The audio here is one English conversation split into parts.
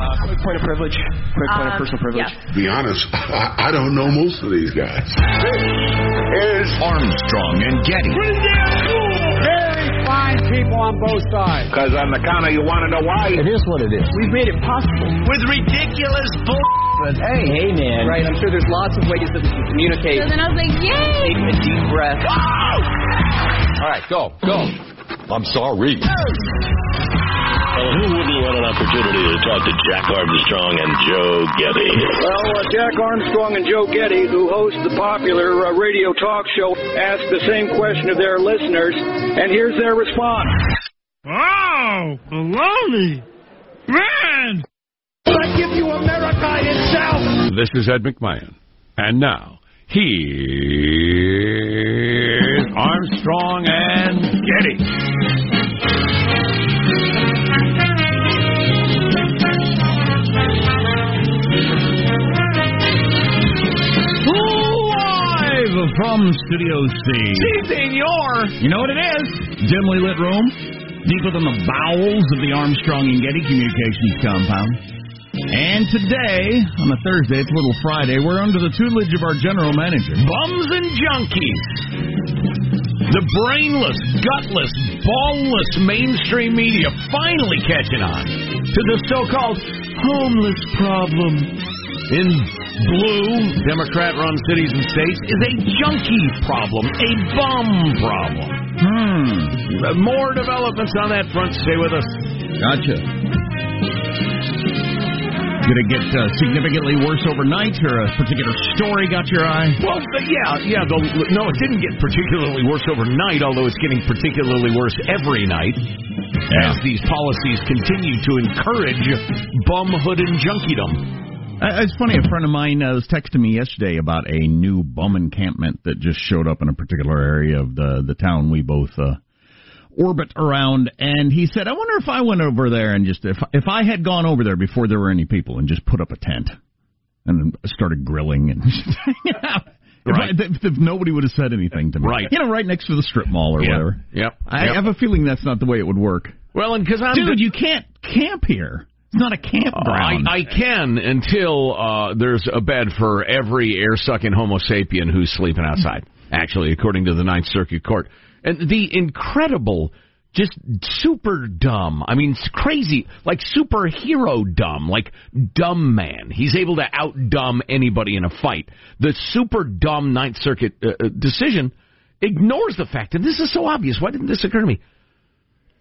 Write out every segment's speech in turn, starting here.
Uh, quick point of privilege. Quick point of Um, personal privilege. yes. Be honest, I, I don't know most of these guys. is Armstrong and Getty. Very fine people on both sides. Because on the counter, you want to know why? It is what it is. We've made it possible. With ridiculous bull. But hey, hey, man. Right, I'm sure there's lots of ways that we can communicate. So then I was like, yay! Take a deep breath. All right, go, go. I'm sorry. Who wouldn't want an opportunity to talk to Jack Armstrong and Joe Getty? Well, uh, Jack Armstrong and Joe Getty, who host the popular uh, radio talk show, ask the same question of their listeners, and here's their response. Oh, baloney. Man! I give you America itself. This is Ed McMahon. And now, here's Armstrong and Getty. From Studio C. Si, senor. You know what it is? Dimly lit room, deeper than the bowels of the Armstrong and Getty Communications compound. And today, on a Thursday, it's Little Friday, we're under the tutelage of our general manager. Bums and junkies. The brainless, gutless, ballless mainstream media finally catching on to the so-called homeless problem. In blue, Democrat-run cities and states is a junkie problem, a bum problem. Hmm. More developments on that front. Stay with us. Gotcha. Did it get uh, significantly worse overnight, or a particular story got your eye? Well, yeah, yeah. The, no, it didn't get particularly worse overnight, although it's getting particularly worse every night as these policies continue to encourage bumhood and junkiedom. It's funny. A friend of mine uh, was texting me yesterday about a new bum encampment that just showed up in a particular area of the the town we both uh, orbit around, and he said, "I wonder if I went over there and just if if I had gone over there before there were any people and just put up a tent and started grilling and." If, I, Right. if, if nobody would have said anything to me, Right. You know, right next to the strip mall or Yep. whatever. Yep. I Yep. have a feeling that's not the way it would work. Well, and because I'm Dude, you can't camp here. It's not a campground. I can until uh, there's a bed for every air sucking Homo sapien who's sleeping outside. Actually, according to the Ninth Circuit Court, and the incredible, just super dumb. I mean, it's crazy, like superhero dumb, like dumb man. He's able to out dumb anybody in a fight. The super dumb Ninth Circuit uh, uh, decision ignores the fact, and this is so obvious. Why didn't this occur to me?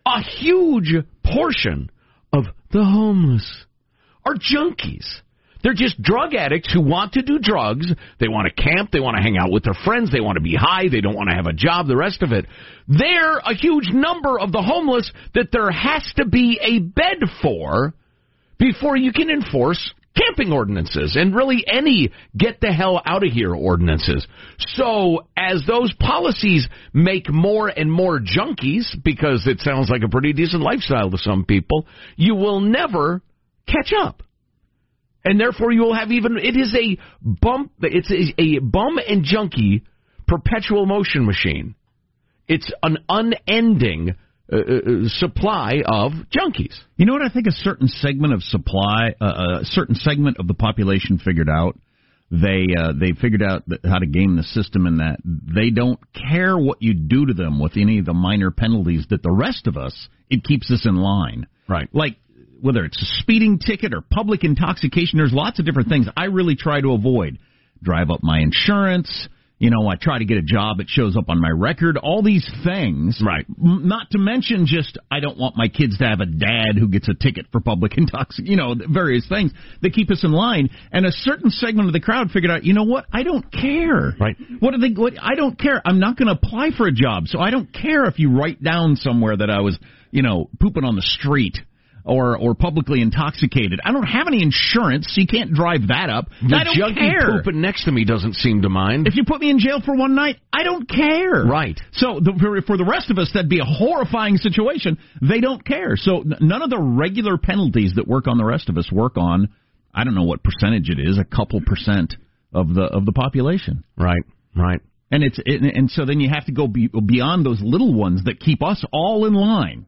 A huge portion of the homeless are junkies. They're just drug addicts who want to do drugs. They want to camp. They want to hang out with their friends. They want to be high. They don't want to have a job, the rest of it. They're a huge number of the homeless that there has to be a bed for before you can enforce camping ordinances and really any get the hell out of here ordinances. So as those policies make more and more junkies, because it sounds like a pretty decent lifestyle to some people, you will never catch up. And therefore you will have even, it is a bump, it's a, bum and junkie perpetual motion machine. It's an unending uh, uh, supply of junkies. You know what I think a certain segment of supply, uh, a certain segment of the population figured out. They uh, they figured out how to game the system in that they don't care what you do to them with any of the minor penalties that the rest of us it keeps us in line. Right. Like whether it's a speeding ticket or public intoxication, there's lots of different things I really try to avoid. Drive up my insurance. You know, I try to get a job. It shows up on my record. All these things. Right. Not to mention just I don't want my kids to have a dad who gets a ticket for public intoxication. You know, various things that keep us in line. And a certain segment of the crowd figured out, you know what? I don't care. Right. What do they? What? I don't care. I'm not going to apply for a job, so I don't care if you write down somewhere that I was, you know, pooping on the street. Or, or publicly intoxicated. I don't have any insurance, so you can't drive that up. The I don't junkie care. pooping next to me doesn't seem to mind. If you put me in jail for one night, I don't care. Right. So the, for, for the rest of us, that'd be a horrifying situation. They don't care. So none of the regular penalties that work on the rest of us work on. I don't know what percentage it is, a couple percent of the of the population. Right, right. And it's it, and so then you have to go be, beyond those little ones that keep us all in line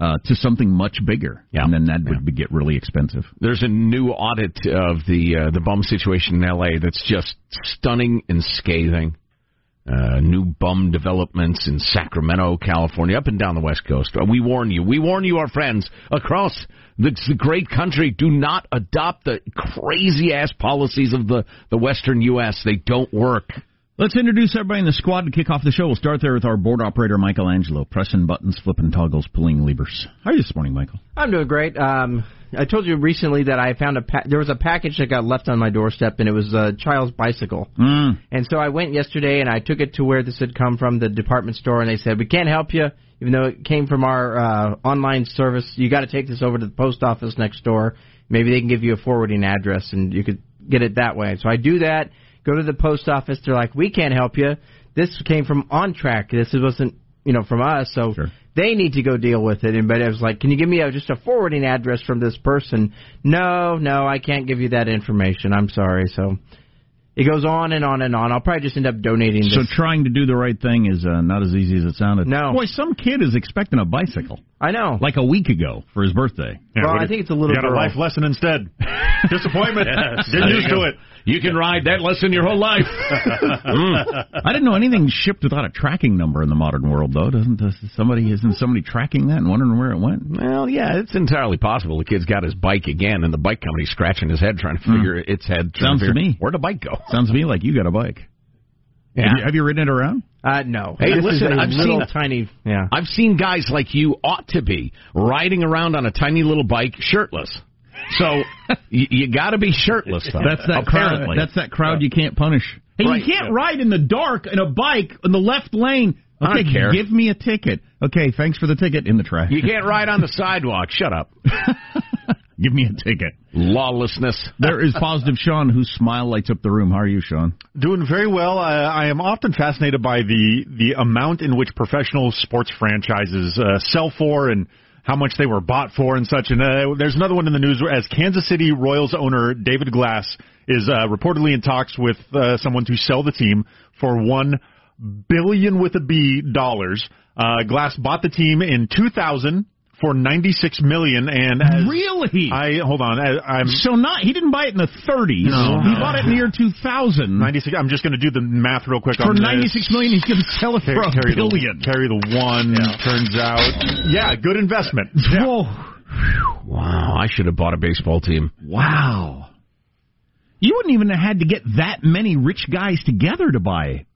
uh, to something much bigger. Yeah. And then that would be, get really expensive. There's a new audit of the uh, the bum situation in L.A. that's just stunning and scathing. Uh, new bum developments in Sacramento, California, up and down the West Coast. Uh, we warn you. We warn you, our friends across the, the great country. Do not adopt the crazy ass policies of the the Western U.S. They don't work. Let's introduce everybody in the squad to kick off the show. We'll start there with our board operator, Michelangelo, pressing buttons, flipping toggles, pulling levers. How are you this morning, Michael? I'm doing great. Um, I told you recently that I found a pa- there was a package that got left on my doorstep, and it was a child's bicycle. Mm. And so I went yesterday and I took it to where this had come from, the department store, and they said we can't help you, even though it came from our uh, online service. You got to take this over to the post office next door. Maybe they can give you a forwarding address, and you could get it that way. So I do that. Go to the post office. They're like, we can't help you. This came from On Track. This wasn't, you know, from us. So Sure. they need to go deal with it. And but I was like, can you give me a, just a forwarding address from this person? No, no, I can't give you that information. I'm sorry. So it goes on and on and on. I'll probably just end up donating this. So trying to do the right thing is uh, not as easy as it sounded. No. Boy, some kid is expecting a bicycle I know. like a week ago for his birthday. well, I think it's a little You got girl. a life lesson instead. Disappointment. Get There you used to it. You can ride that lesson your whole life. Mm. I didn't know anything shipped without a tracking number in the modern world, though. Doesn't uh, somebody isn't somebody tracking that and wondering where it went? Well, yeah, it's entirely possible. The kid's got his bike again, and the bike company's scratching his head trying to figure its head. Hmm. Sounds to figure, me. Where'd the bike go? Sounds to me like you got a bike. Yeah. Have, you, have you ridden it around? Uh, no. Hey, this listen, is a I've little seen- tiny. Yeah. I've seen guys like you ought to be riding around on a tiny little bike shirtless. So you, you got to be shirtless. Though, That's that crowd. apparently. That's that crowd you can't punish. Hey, Right, you can't yeah. ride in the dark in a bike in the left lane. I don't Okay, care. give me a ticket. Okay, thanks for the ticket in the trash. You can't ride on the sidewalk. Shut up. give me a ticket. Lawlessness. There is positive Sean, whose smile lights up the room. How are you, Sean? Doing very well. I, I am often fascinated by the the amount in which professional sports franchises uh, sell for and how much they were bought for and such. And uh, there's another one in the news where, as Kansas City Royals owner David Glass is uh, reportedly in talks with uh, someone to sell the team for one billion with a B dollars. Uh, Glass bought the team in 2000 for 96 million, and as Really? I hold on, I, I'm so not he didn't buy it in the 30s. No. he bought it in the year 2000 96. I'm just going to do the math real quick for 96 million. He's going to sell it for a billion. The, carry the one. Turns out, yeah, good investment. Whoa. Wow, I should have bought a baseball team. Wow. You wouldn't even have had to get that many rich guys together to buy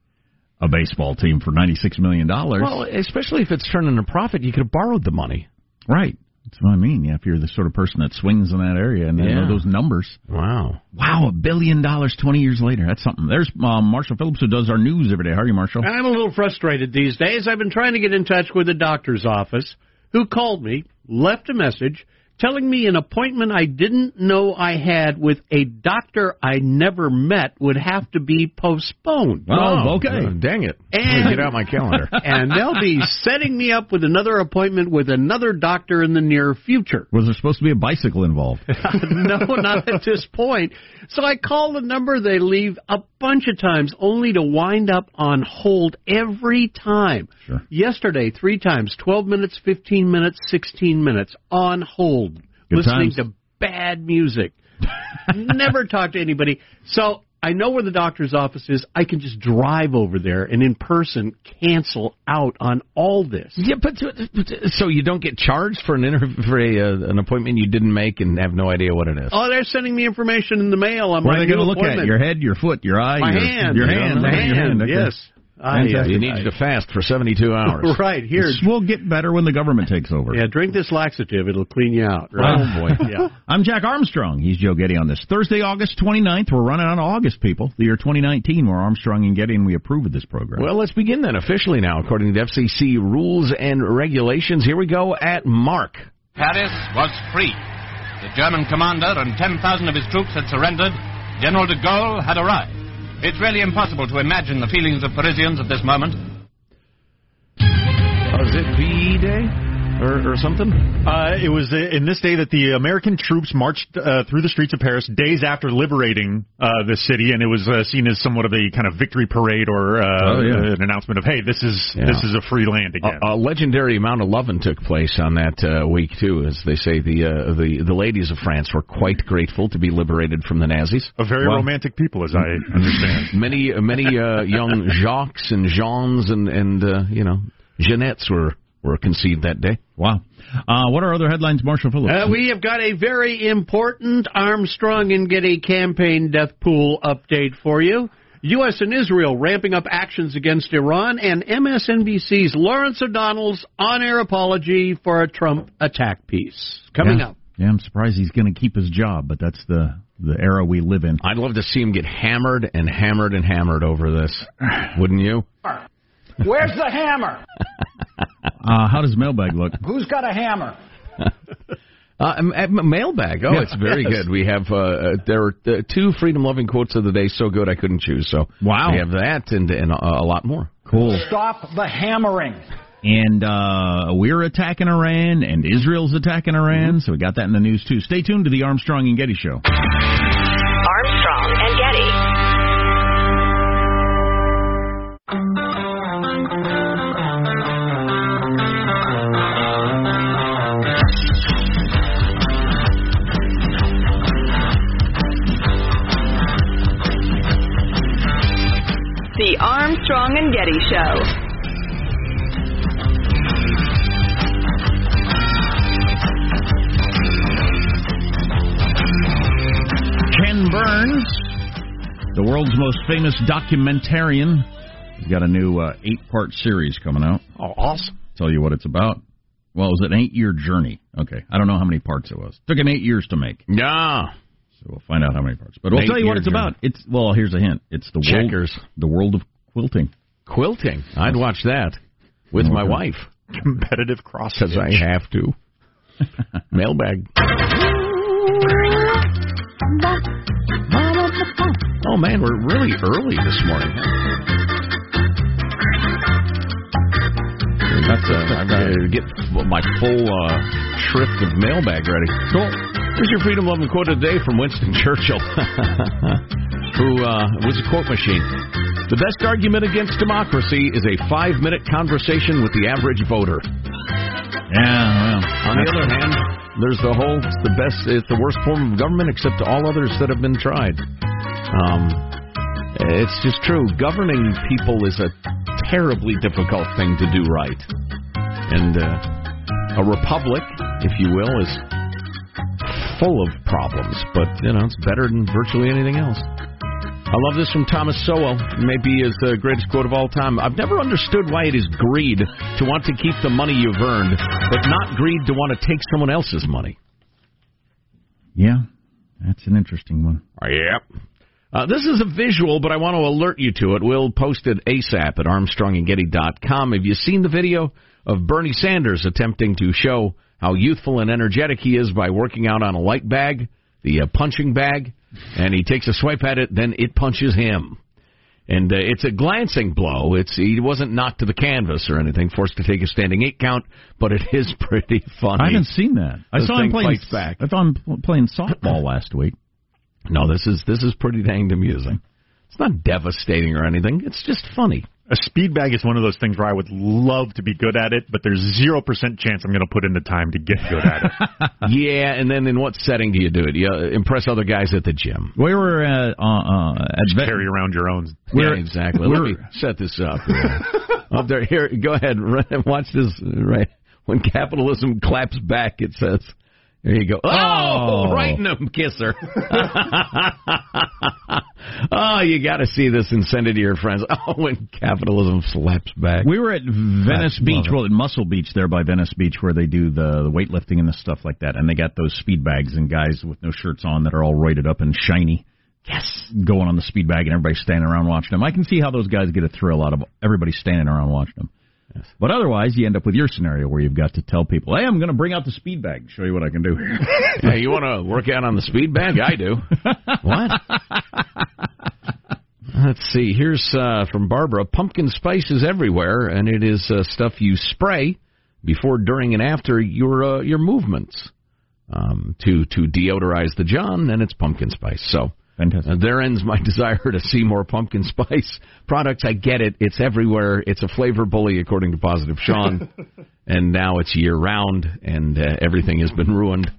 a baseball team for $96 million. Well, especially if it's turning a profit, you could have borrowed the money. Right. That's what I mean. Yeah, if you're the sort of person that swings in that area and they Yeah. know those numbers. Wow. Wow, a billion dollars 20 years later. That's something. There's um, Marshall Phillips who does our news every day. How are you, Marshall? I'm a little frustrated these days. I've been trying to get in touch with the doctor's office who called me, left a message telling me an appointment I didn't know I had with a doctor I never met would have to be postponed. Oh, okay. Uh, dang it. And- Get out my calendar. and they'll be setting me up with another appointment with another doctor in the near future. Was there supposed to be a bicycle involved? no, not at this point. So I call the number they leave a bunch of times, only to wind up on hold every time. Sure. Yesterday, three times, 12 minutes, 15 minutes, 16 minutes, on hold, Good listening times. to bad music. Never talk to anybody. So I know where the doctor's office is. I can just drive over there and in person cancel out on all this. Yeah, but, so you don't get charged for an inter- for a, uh, an appointment you didn't make and have no idea what it is. Oh, they're sending me information in the mail on What my are they going to look at? Your head, your foot, your eye, My your, hand. your You hand, don't know. your hand. okay. Yes. I, uh, Fantastic. you need you to fast for 72 hours. right here. This will get better when the government takes over. Yeah, drink this laxative. It'll clean you out. Right? Oh, boy. yeah. I'm Jack Armstrong. He's Joe Getty on this Thursday, August 29th. We're running out of August, people. The year 2019. We're Armstrong and Getty, and we approve of this program. Well, let's begin then officially now, according to FCC rules and regulations. Here we go at Mark. Paris was free. The German commander and 10,000 of his troops had surrendered. General de Gaulle had arrived. It's really impossible to imagine the feelings of Parisians at this moment. Is it VE Day? Or, or something? Uh, it was uh, in this day that the American troops marched uh, through the streets of Paris days after liberating uh, the city, and it was uh, seen as somewhat of a kind of victory parade or uh, Oh, yeah. an announcement of, hey, this is Yeah. this is a free land again. A, a legendary amount of loving took place on that uh, week too, as they say. The uh, the the ladies of France were quite grateful to be liberated from the Nazis. a very Well, romantic people, as I understand. Many many uh, young Jacques and Jeans and and uh, you know Jeanettes were were conceived that day. Wow. Uh, what are other headlines, Marshall Phillips? Uh, we have got a very important Armstrong and Getty campaign death pool update for you. U.S. and Israel ramping up actions against Iran, and MSNBC's Lawrence O'Donnell's on-air apology for a Trump attack piece coming yeah. up. Yeah, I'm surprised he's going to keep his job, but that's the the era we live in. I'd love to see him get hammered and hammered and hammered over this. Wouldn't you? Where's the hammer? Uh, how does mailbag look? Who's got a hammer? Uh, mailbag. Oh, Yeah. it's very Yes. good. We have uh, uh, there are uh, two freedom loving quotes of the day. So good I couldn't choose. So Wow. we have that and and uh, a lot more. Cool. Stop the hammering. And uh, we're attacking Iran, and Israel's attacking Iran, so we got that in the news too. Stay tuned to the Armstrong and Getty Show. Armstrong and Getty Show. Ken Burns, the world's most famous documentarian, he's got a new uh, eight-part series coming out. Oh, awesome! Tell you what it's about. Well, it was an eight-year journey. Okay, I don't know how many parts it was. Took him eight years to make. Yeah. So we'll find out how many parts. But we'll tell you what Eight-year it's about. It's well, here's a hint. It's the Checkers. world, the world of quilting. Quilting. I'd watch that with my wife Competitive cross because I have to. Mailbag. Oh man, we're really early this morning. That's uh, I've got to get my full uh, shrift of mailbag ready. Cool. Here's your freedom loving quote of the day from Winston Churchill, who uh, was a quote machine. The best argument against democracy is a five minute conversation with the average voter. Yeah, well. On the other hand, there's the whole it's the best it's the worst form of government except all others that have been tried. Um, it's just true. Governing people is a terribly difficult thing to do right, and uh, a republic, if you will, is full of problems. But you know, it's better than virtually anything else. I love this from Thomas Sowell. Maybe his uh, greatest quote of all time. I've never understood why it is greed to want to keep the money you've earned, but not greed to want to take someone else's money. Yeah, that's an interesting one. Yep. Uh, this is a visual, but I want to alert you to it. We'll post it ASAP at ArmstrongandGetty.com. Have you seen the video of Bernie Sanders attempting to show how youthful and energetic he is by working out on a light bag, the uh, punching bag, and he takes a swipe at it, then it punches him. And uh, it's a glancing blow. It's he wasn't knocked to the canvas or anything, forced to take a standing eight count, but it is pretty funny. I haven't seen that. I saw him playing. back. I saw him pl- playing softball last week. No, this is this is pretty dang amusing. It's not devastating or anything. It's just funny. A speed bag is one of those things where I would love to be good at it, but there's zero percent chance I'm going to put in the time to get good at it. yeah, and then in what setting do you do it? You uh, impress other guys at the gym. We were at, uh, uh, at Just carry around your own. Yeah, exactly. Let me set this up. up there, here, go ahead. Run, watch this. Right when capitalism claps back, it says, "There you go." Oh, Oh. right in the kisser. oh, you got to see this and send it to your friends. Oh, when capitalism slaps back. We were at Venice I Beach, well, at Muscle Beach there by Venice Beach, where they do the, the weightlifting and the stuff like that, and they got those speed bags and guys with no shirts on that are all roided up and shiny. Yes, going on the speed bag and everybody standing around watching them. I can see how those guys get a thrill out of everybody standing around watching them. But otherwise, you end up with your scenario where you've got to tell people, "Hey, I'm going to bring out the speed bag and show you what I can do here." Hey, you want to work out on the speed bag? Yeah I do. what? Let's see. Here's uh, from Barbara. Pumpkin spice is everywhere, and it is uh, stuff you spray before, during, and after your uh, your movements um, to to deodorize the John, and it's pumpkin spice. So Fantastic. uh, there ends my desire to see more pumpkin spice products. I get it; it's everywhere. It's a flavor bully, according to Positive Sean, and now it's year round, and uh, everything has been ruined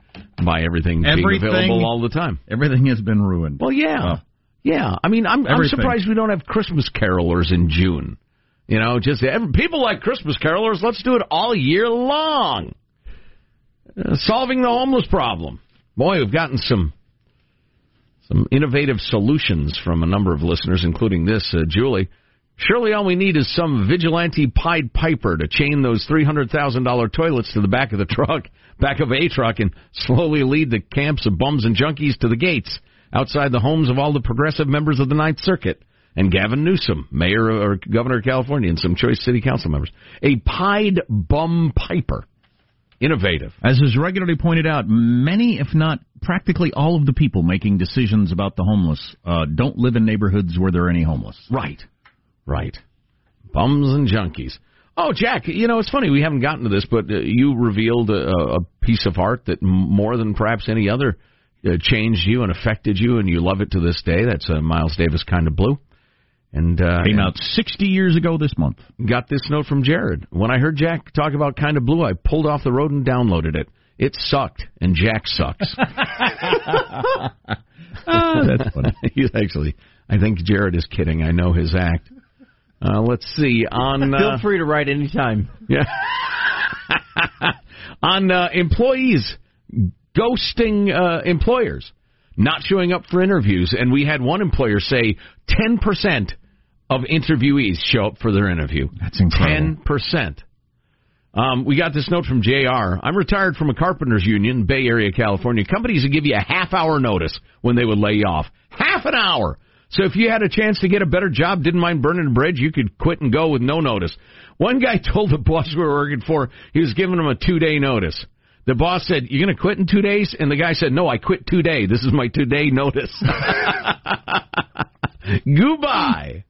by everything, being available all the time. Everything has been ruined. Well, yeah, yeah. I mean, I'm I'm surprised we don't have Christmas carolers in June. You know, just every, people like Christmas carolers. Let's do it all year long. Uh, solving the homeless problem. Boy, we've gotten some some innovative solutions from a number of listeners, including this, uh, Julie. Surely all we need is some vigilante Pied Piper to chain those three hundred thousand dollar toilets to the back of the truck, back of a truck, and slowly lead the camps of bums and junkies to the gates outside the homes of all the progressive members of the Ninth Circuit and Gavin Newsom, mayor or governor of California, and some choice city council members. A Pied Bum Piper, innovative. As is regularly pointed out, many, if not practically all of the people making decisions about the homeless uh, don't live in neighborhoods where there are any homeless. Right. Right. Bums and junkies. Oh, Jack, you know, it's funny, we haven't gotten to this, but uh, you revealed a, a piece of art that more than perhaps any other uh, changed you and affected you, and you love it to this day. That's a Miles Davis Kind of Blue. And uh, Came and out 60 years ago this month. got this note from Jared. When I heard Jack talk about Kind of Blue, I pulled off the road and downloaded it. It sucked, and Jack sucks. that's funny. He's actually, I think Jared is kidding. I know his act. Uh, let's see on. Uh, Feel free to write anytime. Yeah. on uh, employees ghosting uh, employers, not showing up for interviews, and we had one employer say ten percent of interviewees show up for their interview. That's incredible. Ten percent. Um, we got this note from JR. I'm retired from a carpenters union, Bay Area, California. Companies would give you a half hour notice when they would lay you off. Half an hour. So if you had a chance to get a better job, didn't mind burning a bridge, you could quit and go with no notice. One guy told the boss we were working for he was giving him a two day notice. The boss said, "You're going to quit in two days," and the guy said, "No, I quit today. This is my two day notice." Goodbye.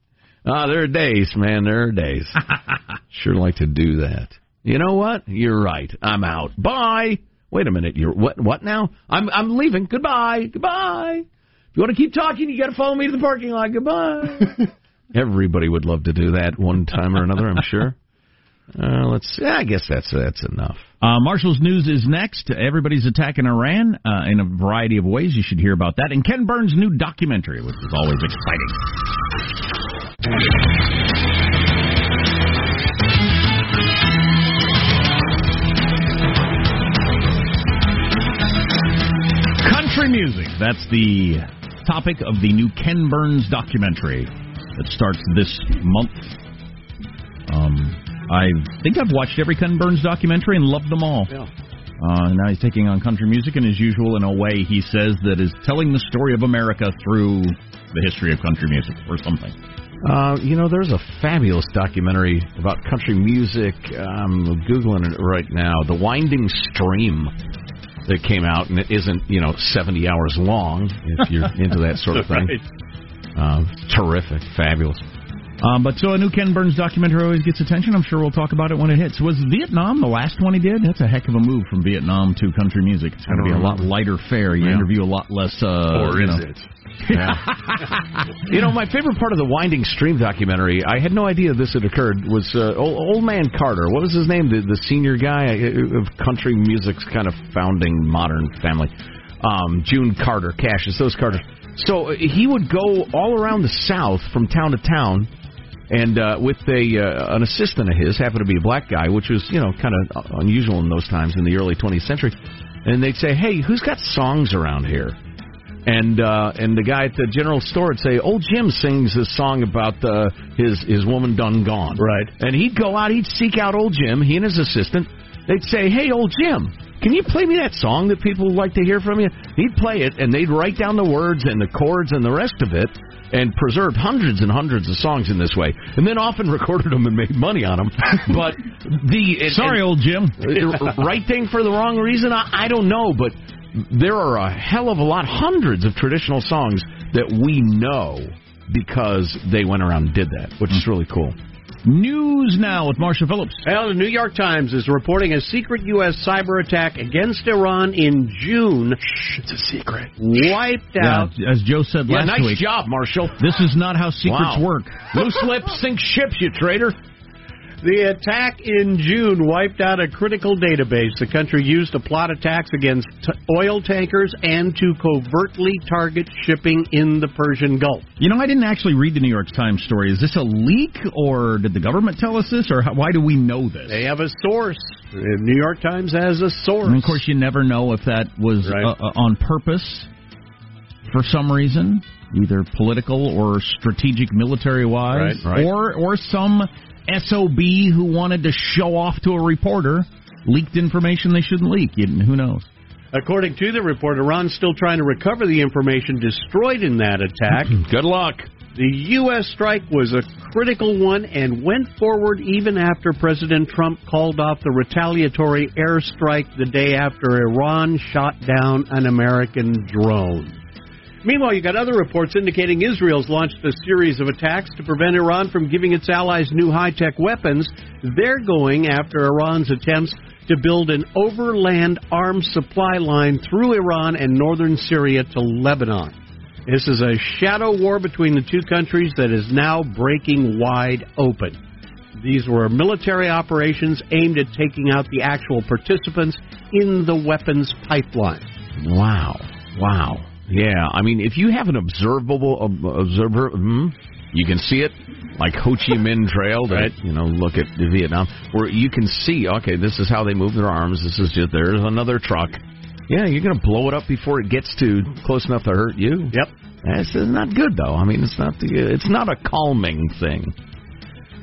Ah, there are days, man. There are days. sure like to do that. You know what? You're right. I'm out. Bye. Wait a minute. You're what? What now? I'm I'm leaving. Goodbye. Goodbye. If you want to keep talking, you got to follow me to the parking lot. Goodbye. Everybody would love to do that one time or another. I'm sure. Uh, let's. See. I guess that's that's enough. Uh, Marshall's News is next. Everybody's attacking Iran uh, in a variety of ways. You should hear about that. And Ken Burns' new documentary, which is always exciting. Country music. That's the topic of the new Ken Burns documentary that starts this month. Um, I think I've watched every Ken Burns documentary and loved them all. Uh, now he's taking on country music, and as usual, in a way he says that is telling the story of America through the history of country music or something. Uh, you know, there's a fabulous documentary about country music. I'm googling it right now. The Winding Stream that came out, and it isn't you know 70 hours long if you're into that sort of thing. Uh, terrific, fabulous. Um, but so a new Ken Burns documentary always gets attention. I'm sure we'll talk about it when it hits. Was Vietnam the last one he did? That's a heck of a move from Vietnam to country music. It's going to be a lot lighter fare. You Yeah. interview a lot less. Uh, or you is know. it? you know, my favorite part of the Winding Stream documentary, I had no idea this had occurred, was uh, old, old man Carter. What was his name? The, the senior guy uh, of country music's kind of founding modern family. Um, June Carter, Cassius, those Carters. So uh, he would go all around the South from town to town. And uh, with a uh, an assistant of his, happened to be a black guy, which was you know kind of unusual in those times in the early 20th century. And they'd say, "Hey, who's got songs around here?" and uh, and the guy at the general store would say, "Old Jim sings this song about uh, his his woman done gone." Right. And he'd go out, he'd seek out old Jim. He and his assistant. They'd say, "Hey, old Jim, can you play me that song that people like to hear from you?" He'd play it, and they'd write down the words and the chords and the rest of it, and preserved hundreds and hundreds of songs in this way, and then often recorded them and made money on them. But the and- Sorry, and- old Jim. uh, right thing for the wrong reason? I, I don't know, but there are a hell of a lot, hundreds of traditional songs that we know because they went around and did that, which is really cool. News now with Marshall Phillips. Well, the New York Times is reporting a secret U.S. cyber attack against Iran in June. Shh, it's a secret. Wiped out. Yeah, as Joe said Yeah, last nice week. job, Marshall. This is not how secrets Wow. work. Loose lips sink ships, you traitor. The attack in June wiped out a critical database. The country used to plot attacks against t- oil tankers and to covertly target shipping in the Persian Gulf. You know, I didn't actually read the New York Times story. Is this a leak, or did the government tell us this, or how, why do we know this? They have a source. The New York Times has a source. And of course, you never know if that was Right. uh, uh, on purpose for some reason, either political or strategic, military wise, Right, right. or or some sob who wanted to show off to a reporter leaked information they shouldn't leak. You, who knows? According to the report, Iran's still trying to recover the information destroyed in that attack. Good luck. The U.S. strike was a critical one and went forward even after President Trump called off the retaliatory airstrike the day after Iran shot down an American drone. Meanwhile, you got other reports indicating Israel's launched a series of attacks to prevent Iran from giving its allies new high tech weapons. They're going after Iran's attempts to build an overland arms supply line through Iran and northern Syria to Lebanon. This is a shadow war between the two countries that is now breaking wide open. These were military operations aimed at taking out the actual participants in the weapons pipeline. Wow. Wow. Yeah, I mean, if you have an observable ob- observer, hmm, you can see it, like Ho Chi Minh Trail, that, you know, look at Vietnam, where you can see, okay, this is how they move their arms. This is just, there's another truck. Yeah, you're going to blow it up before it gets to close enough to hurt you. Yep. That's not good, though. I mean, it's not the, it's not a calming thing.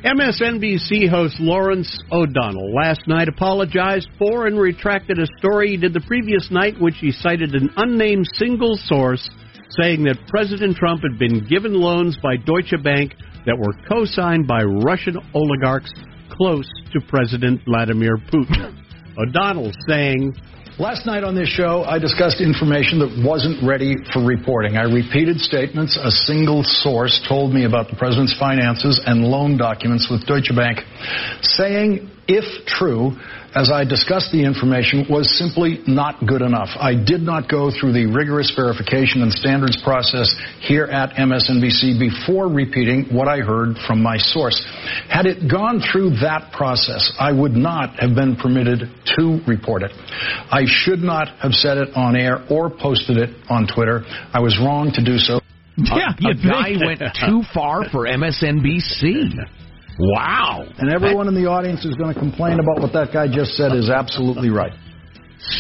MSNBC host Lawrence O'Donnell last night apologized for and retracted a story he did the previous night, which he cited an unnamed single source saying that President Trump had been given loans by Deutsche Bank that were co signed by Russian oligarchs close to President Vladimir Putin. O'Donnell saying, Last night on this show, I discussed information that wasn't ready for reporting. I repeated statements a single source told me about the president's finances and loan documents with Deutsche Bank, saying, if true, as I discussed the information, was simply not good enough. I did not go through the rigorous verification and standards process here at MSNBC before repeating what I heard from my source. Had it gone through that process, I would not have been permitted to report it. I should not have said it on air or posted it on Twitter. I was wrong to do so. Yeah, a, a guy went too far for MSNBC. Wow. And everyone in the audience who's going to complain about what that guy just said is absolutely right.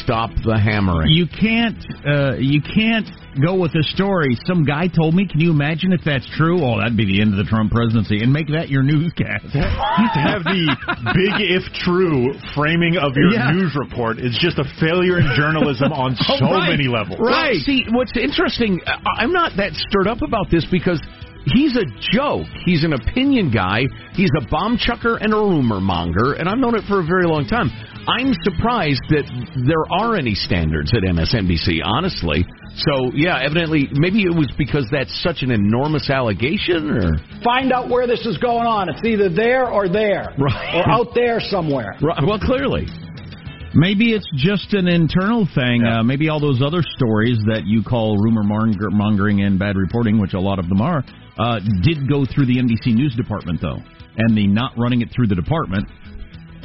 Stop the hammering. You can't, uh, you can't go with a story. Some guy told me. Can you imagine if that's true? Oh, that'd be the end of the Trump presidency, and make that your newscast. to have the big if true framing of your Yeah. news report is just a failure in journalism on Oh, so right. many levels. Well, see, what's interesting, I'm not that stirred up about this because he's a joke. He's an opinion guy. He's a bomb chucker and a rumor monger, and I've known it for a very long time. I'm surprised that there are any standards at MSNBC, honestly. So, yeah, evidently, maybe it was because that's such an enormous allegation, or Find out where this is going on. It's either there or there. Right. Or out there somewhere. Right, well, clearly. Maybe it's just an internal thing. Uh, maybe all those other stories that you call rumor mongering and bad reporting, which a lot of them are, uh, did go through the NBC News department, though. And the not running it through the department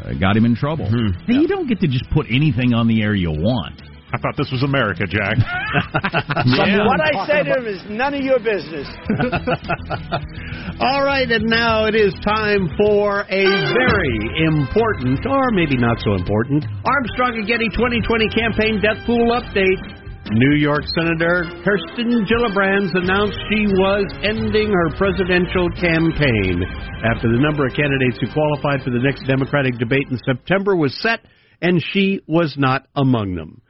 uh, got him in trouble. Hey, You don't get to just put anything on the air you want. I thought this was America, Jack. What I say to him is none of your business. All right, and now it is time for a very important, or maybe not so important, Armstrong and Getty 2020 campaign death pool update. New York Senator Kirsten Gillibrand announced she was ending her presidential campaign after the number of candidates who qualified for the next Democratic debate in September was set, and she was not among them.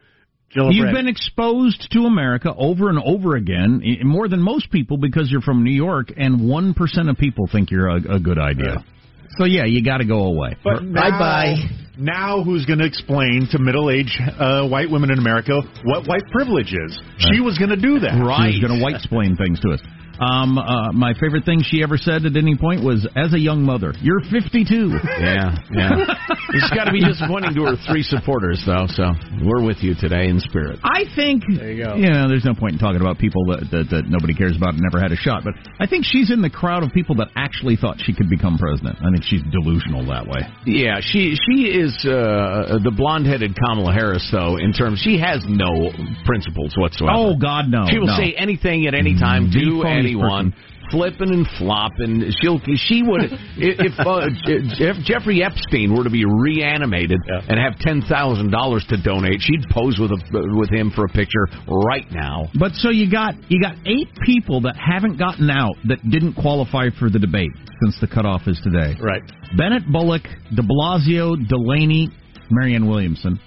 Gillibrand. You've been exposed to America over and over again, more than most people because you're from New York, and 1% of people think you're a, a good idea. So, yeah, you got to go away. But now, Now, who's going to explain to middle-aged uh, white women in America what white privilege is? She was going to do that. She's going to white explain things to us. Um, uh, my favorite thing she ever said at any point was, "As a young mother, you're 52." Yeah, yeah. it's got to be disappointing to her three supporters, though. So we're with you today in spirit. I think There you go. you know, there's no point in talking about people that, that that nobody cares about and never had a shot. But I think she's in the crowd of people that actually thought she could become president. I think she's delusional that way. Yeah, she she is uh, the blonde-headed Kamala Harris, though. In terms, she has no principles whatsoever. Oh God, no! She will no. say anything at any time The to phoniest anyone. Flipping and flopping, she'll she would if uh, Jeff, Jeffrey Epstein were to be reanimated and have ten thousand dollars to donate, she'd pose with a, with him for a picture right now. But so you got you got eight people that haven't gotten out that didn't qualify for the debate since the cutoff is today. Right. Bennet Bullock, De Blasio, Delaney, Marianne Williamson,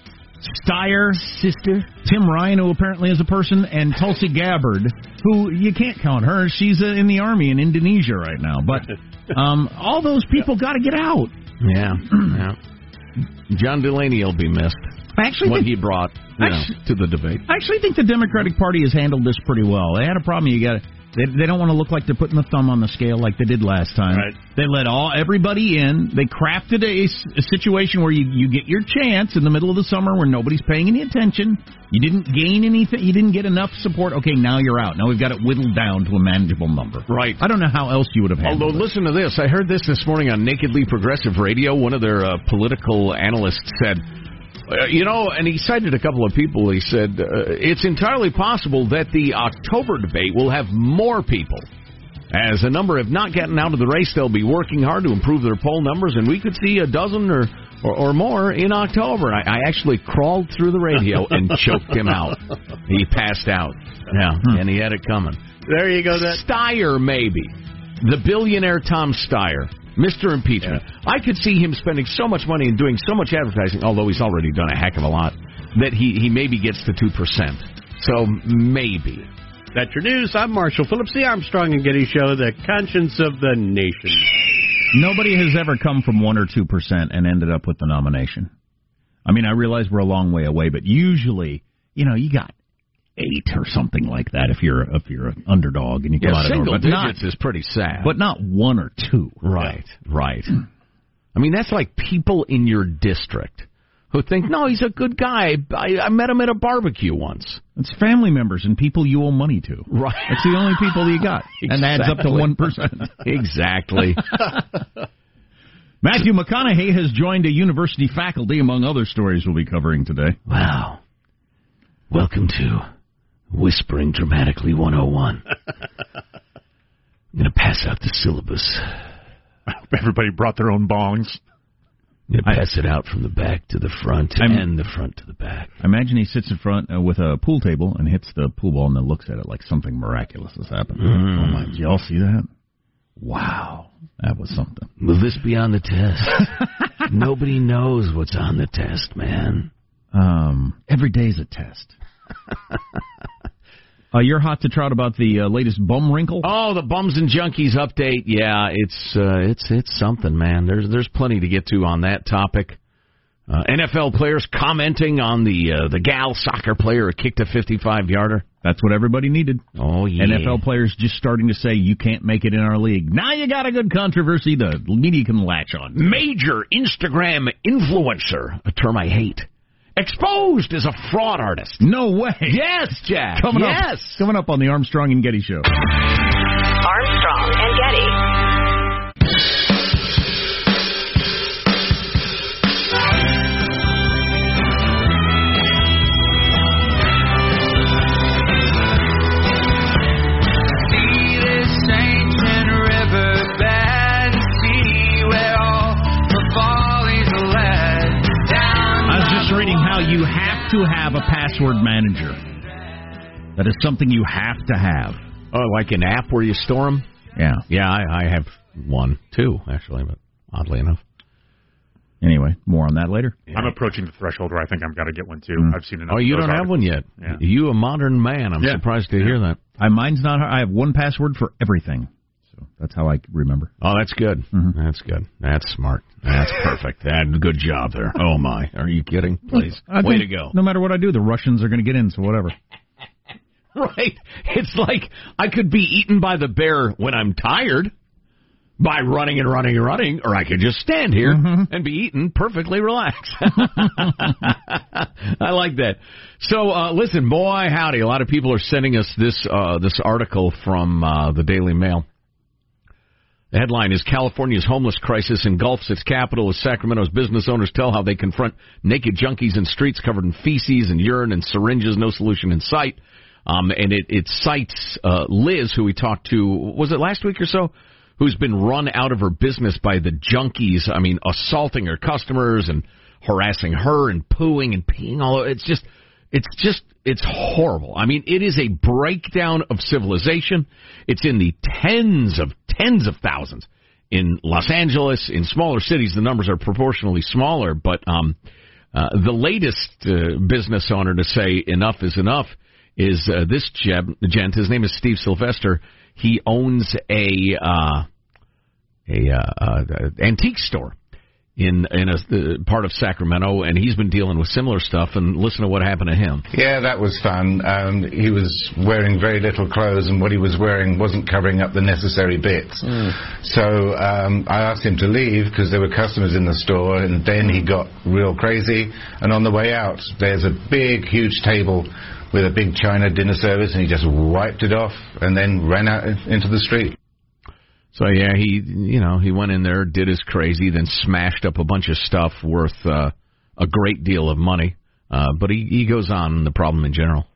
Steyer, Sestak, Tim Ryan, who apparently is a person, and Tulsi Gabbard, who you can't count her. She's uh, in the army in Indonesia right now. But um, all those people got to get out. Yeah, yeah. John Delaney will be missed. I actually what think- he brought you know, Actu- to the debate. I actually think the Democratic Party has handled this pretty well. They had a problem. You got they, they don't want to look like they're putting the thumb on the scale like they did last time. Right. They let all everybody in. They crafted a, a situation where you you get your chance in the middle of the summer where nobody's paying any attention. You didn't gain anything. You didn't get enough support. Okay, now you're out. Now we've got it whittled down to a manageable number. Right. I don't know how else you would have handled Although, it. listen to this. I heard this this morning on Nakedly Progressive Radio. One of their uh, political analysts said, you know, and he cited a couple of people. He said, uh, it's entirely possible that the October debate will have more people. As a number have not gotten out of the race, they'll be working hard to improve their poll numbers, and we could see a dozen or, or, or more in October. I, I actually crawled through the radio and choked him out. He passed out. Yeah, and he had it coming. There you go. That Steyer, maybe. The billionaire Tom Steyer. Mr. Impeachment. I could see him spending so much money and doing so much advertising, although he's already done a heck of a lot, that he, he maybe gets to 2%. So maybe. That's your news. I'm Marshall Phillips, the Armstrong and Getty Show, the conscience of the nation. Nobody has ever come from one or two percent and ended up with the nomination. I mean, I realize we're a long way away, but usually, you know, you got eight or something like that if you're if you're an underdog and you come Yeah, out of single but not, digits is pretty sad. but not one or two. Right, right. Hmm. I mean, that's like people in your district who think, no, he's a good guy. I, I met him at a barbecue once. It's family members and people you owe money to. Right. It's the only people you got, and adds up to one percent. Exactly. Matthew McConaughey has joined a university faculty, among other stories we'll be covering today. Wow. Welcome to Whispering Dramatically 101. I'm going to pass out the syllabus. Everybody brought their own bongs. I'm going to pass it out from the back to the front I'm- and the front to the back. I imagine he sits in front uh, with a pool table and hits the pool ball and then looks at it like something miraculous has happened. Mm. Oh my! Did y'all see that? Wow, that was something. Will this be on the test? Nobody knows what's on the test, man. Um, every day's a test. uh, you're hot to trot about the uh, latest bum wrinkle. Oh, the bums and junkies update. Yeah, it's uh, it's it's something, man. There's there's plenty to get to on that topic. Uh, NFL players commenting on the uh, the gal soccer player who kicked a 55 yarder. That's what everybody needed. Oh yeah. NFL players just starting to say you can't make it in our league. Now you got a good controversy the media can latch on. Major Instagram influencer, a term I hate, exposed as a fraud artist. No way. Yes, Jack. Coming yes. up, coming up on the Armstrong and Getty Show. Armstrong and Getty. You have to have a password manager. That is something you have to have. Oh, like an app where you store them? Yeah. Yeah, I, I have one, two actually, but oddly enough. Anyway, more on that later. I'm approaching the threshold where I think I've got to get one too. Mm. I've seen enough. Oh, of you those don't have one yet. Yeah. You a modern man. I'm Yeah. surprised to hear that. I mine's not. I have one password for everything, so that's how I remember. Oh, that's good. Mm-hmm. That's good. That's smart. That's perfect. That good job there. Oh my, are you kidding? Please, I way to go. No matter what I do, the Russians are going to get in. So whatever. Right. It's like I could be eaten by the bear when I'm tired by running and running and running, or I could just stand here and be eaten perfectly relaxed. I like that. So, uh, listen, boy, howdy, a lot of people are sending us this uh, this article from uh, the Daily Mail. The headline is California's homeless crisis engulfs its capital as Sacramento's business owners tell how they confront naked junkies in streets covered in feces and urine and syringes, no solution in sight. Um, and it, it cites uh, Liz, who we talked to, was it last week or so, who's been run out of her business by the junkies. I mean, assaulting her customers and harassing her and pooing and peeing all over. It's just, it's just, it's horrible. I mean, it is a breakdown of civilization. It's in the tens of tens of thousands in Los Angeles. In smaller cities, the numbers are proportionally smaller. But um, uh, the latest uh, business owner to say enough is enough is uh, this gent. His name is Steve Sylvester. He owns a uh, a uh, uh, antique store in in a uh, part of Sacramento, and he's been dealing with similar stuff. And listen to what happened to him. Yeah, that was fun. Um, he was wearing very little clothes, and what he was wearing wasn't covering up the necessary bits. Mm. So um, I asked him to leave because there were customers in the store, and then he got real crazy. And on the way out, there's a big, huge table with a big China dinner service, and he just wiped it off and then ran out into the street. So yeah, he you know he went in there, did his crazy, then smashed up a bunch of stuff worth uh, a great deal of money. Uh, but he he goes on the problem in general.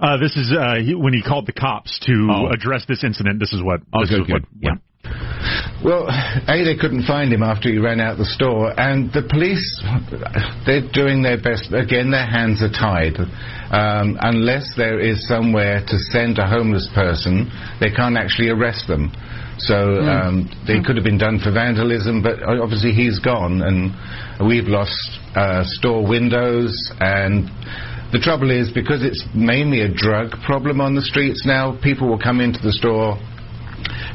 Uh, this is uh, he, when he called the cops to Oh. address this incident. This is what. Oh, this good, is what good. Yeah. Well, A, they couldn't find him after he ran out the store, and the police, they're doing their best. Again, their hands are tied. Um, unless there is somewhere to send a homeless person, they can't actually arrest them. So um, they could have been done for vandalism, but obviously he's gone, and we've lost uh, store windows. And the trouble is, because it's mainly a drug problem on the streets now, people will come into the store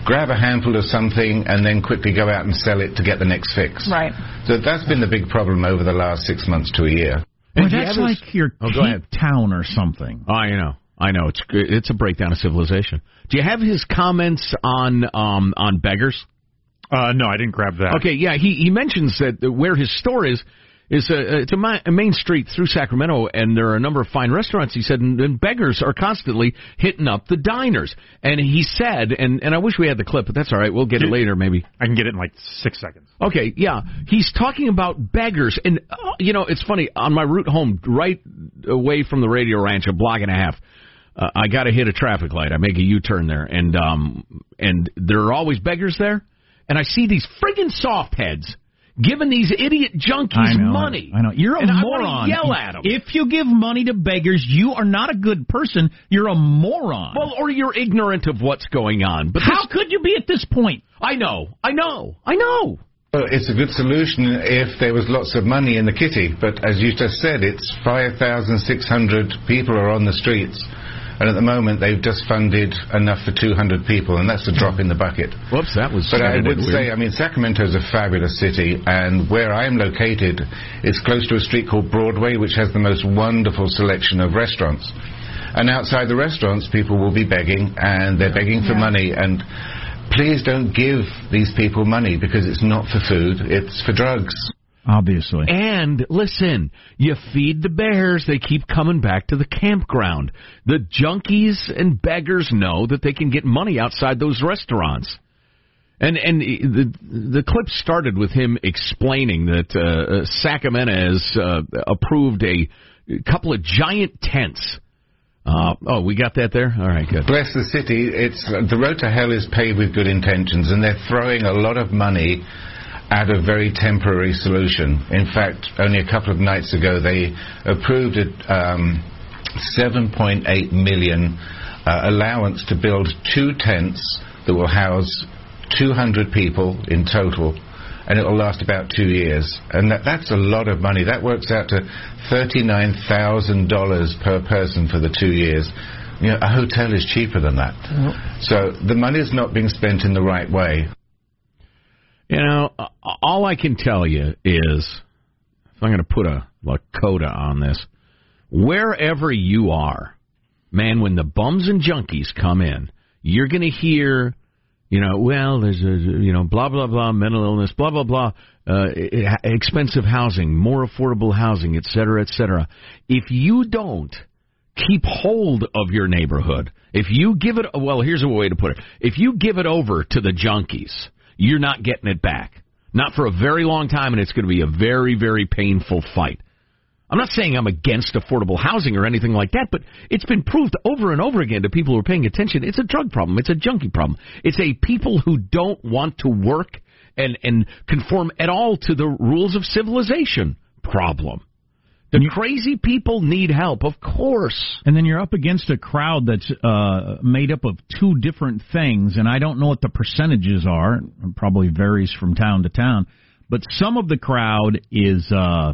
grab a handful of something and then quickly go out and sell it to get the next fix. Right. So that's been the big problem over the last six months to a year. Well, do you that's have like your Oh. Cape Town or something. Oh, I know, I know. It's it's a breakdown of civilization. Do you have his comments on um on beggars? Uh, no, I didn't grab that. Okay, yeah, he he mentions that where his store is is a, it's a, a main street through Sacramento, and there are a number of fine restaurants. He said, and, and beggars are constantly hitting up the diners. And he said, and and I wish we had the clip, but that's all right. We'll get it later, maybe. I can get it in like six seconds. Okay, yeah. He's talking about beggars. And, uh, you know, it's funny. On my route home, right away from the radio ranch, a block and a half, uh, I got to hit a traffic light. I make a U turn there. And, um, and there are always beggars there. And I see these friggin' soft heads giving these idiot junkies I know, money. I know. You're a and moron. wanna yell at them. If you give money to beggars, you are not a good person. You're a moron. well, or you're ignorant of what's going on. But how this- could you be at this point? I know, I know, I know. Well, it's a good solution if there was lots of money in the kitty, but as you just said, it's 5,600 people are on the streets. And at the moment, they've just funded enough for 200 people, and that's a drop in the bucket. Whoops, that was. But I edited would weird. say, I mean, Sacramento's a fabulous city, and where I am located is close to a street called Broadway, which has the most wonderful selection of restaurants. And outside the restaurants, people will be begging, and they're begging for money, and please don't give these people money because it's not for food, it's for drugs. Obviously. And listen, you feed the bears, they keep coming back to the campground. The junkies and beggars know that they can get money outside those restaurants. And and the the clip started with him explaining that uh, uh, Sacramento has uh, approved a couple of giant tents. Uh, oh, we got that there. All right, good. Bless the city. It's the road to hell is paved with good intentions, and they're throwing a lot of money at a very temporary solution. In fact, only a couple of nights ago, they approved a um, 7.8 million uh, allowance to build two tents that will house 200 people in total. And it will last about two years, and that, that's a lot of money. That works out to thirty-nine thousand dollars per person for the two years. You know, a hotel is cheaper than that. So the money is not being spent in the right way. You know, all I can tell you is, if I'm going to put a, a coda on this, wherever you are, man, when the bums and junkies come in, you're going to hear, you know, well, there's a, you know, blah blah blah, mental illness, blah blah blah, uh, expensive housing, more affordable housing, et cetera, et cetera. If you don't keep hold of your neighborhood, if you give it, well, here's a way to put it: if you give it over to the junkies, you're not getting it back. Not for a very long time, and it's going to be a very, very painful fight. I'm not saying I'm against affordable housing or anything like that, but it's been proved over and over again to people who are paying attention. It's a drug problem. It's a junkie problem. It's a people who don't want to work and, and conform at all to the rules of civilization problem. The crazy people need help, of course. And then you're up against a crowd that's uh, made up of two different things, and I don't know what the percentages are. It probably varies from town to town. But some of the crowd is uh,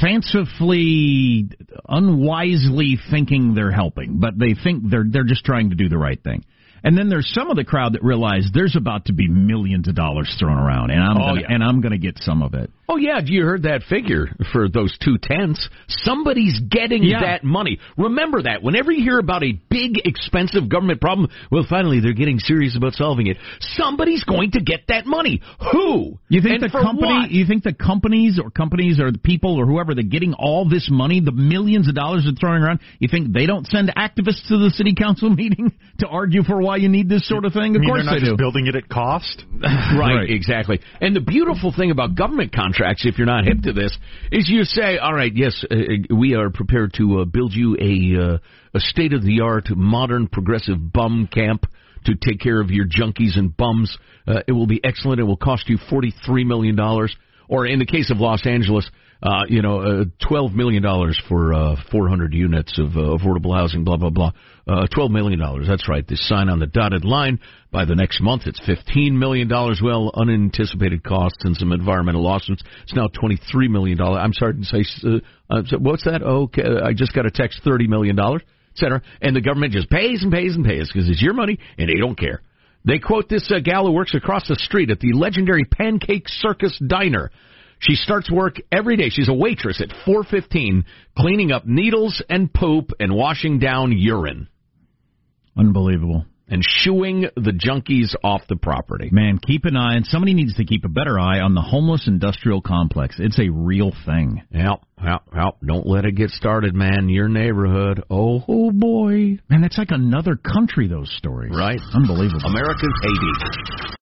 fancifully, unwisely thinking they're helping, but they think they're they're just trying to do the right thing. And then there's some of the crowd that realize there's about to be millions of dollars thrown around, and I'm Oh, gonna, yeah. and I'm going to get some of it. Oh yeah, you heard that figure for those two tenths. Somebody's getting Yeah. that money. Remember that. Whenever you hear about a big, expensive government problem, well, finally they're getting serious about solving it. Somebody's going to get that money. Who? You think And the company? what? You think the companies or companies or the people or whoever they're getting all this money, the millions of dollars they're throwing around? You think they don't send activists to the city council meeting to argue for why you need this sort of thing? Of course they just do. building it at cost. right, exactly. And the beautiful thing about government contracts, if you're not hip to this, is you say, "All right, yes, uh, uh, we are prepared to uh, build you a uh, a state of the art, modern, progressive bum camp." To take care of your junkies and bums, uh, it will be excellent. It will cost you forty-three million dollars, or in the case of Los Angeles, uh, you know, uh, twelve million dollars for uh, four hundred units of uh, affordable housing. Blah blah blah. Uh, twelve million dollars. That's right. They sign on the dotted line. By the next month, it's fifteen million dollars. Well, unanticipated costs and some environmental lawsuits. It's now twenty-three million dollars. I'm sorry to say, uh, uh, what's that? Okay, I just got a text, thirty million dollars, etc. And the government just pays and pays and pays because it's your money and they don't care. They quote this uh, gal who works across the street at the legendary Pancake Circus Diner. She starts work every day. She's a waitress at 4:15, cleaning up needles and poop and washing down urine Unbelievable. and shooing the junkies off the property. Man, keep an eye, and somebody needs to keep a better eye on the homeless industrial complex. It's a real thing. Help, help, help. Don't let it get started, man. Your neighborhood. Oh, oh boy. Man, that's like another country, those stories. Right. Unbelievable. America's Haiti.